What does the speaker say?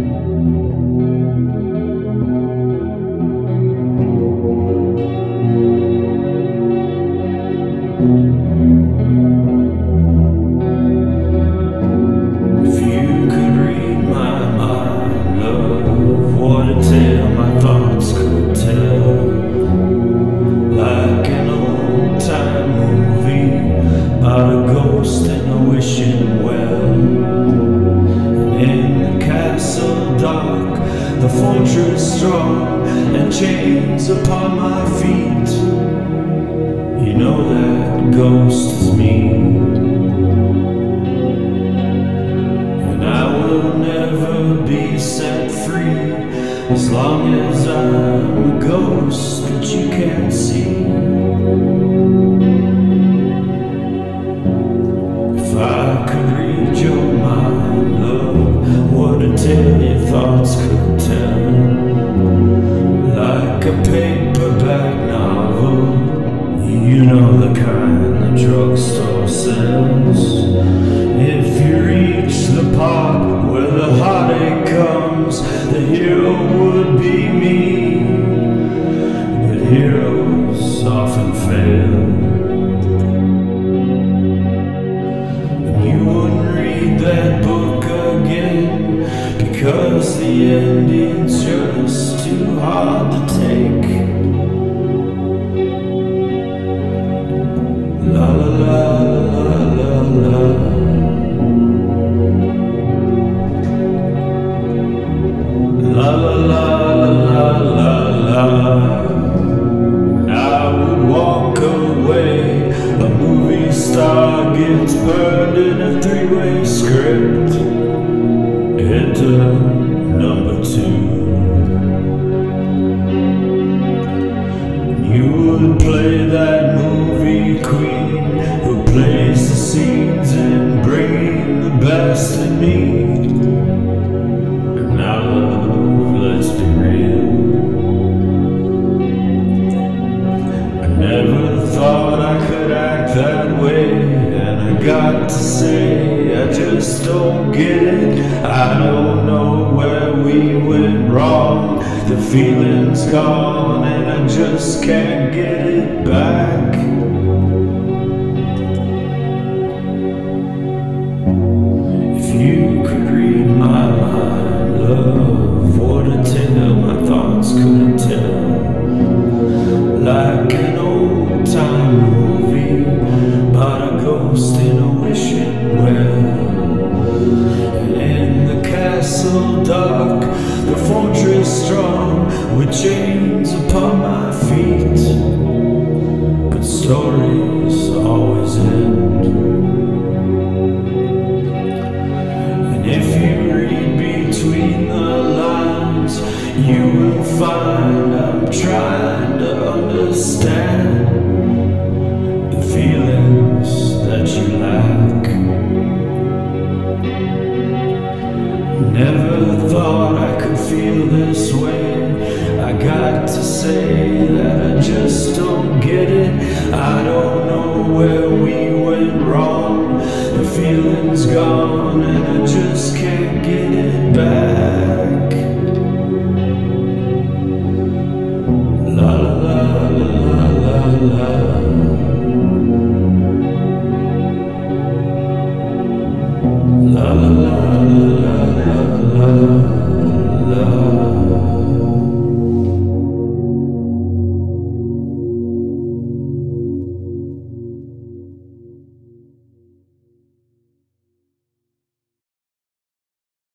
thank you. strong and chains upon my feet. You know that ghost is me. And I will never be set free as long as I'm a ghost. Drugstore sells. If you reach the part where the heartache comes, the hero would be me. But heroes often fail. And you wouldn't read that book again because the ending's just too hard to take. Gets burned in a three-way script. Enter the best in me. And now, love, let's be real. I never thought I could act that way, and I got to say, I just don't get it. I don't know where we went wrong. The feeling's gone, and I just can't get it back. Dark, the fortress strong, with chains upon my feet. But stories always end. And if you read between the lines, you will find I'm trying to understand the feelings that you lack. Say that I just don't get it. I don't know where we went wrong. The feeling's gone and I just can't get it back.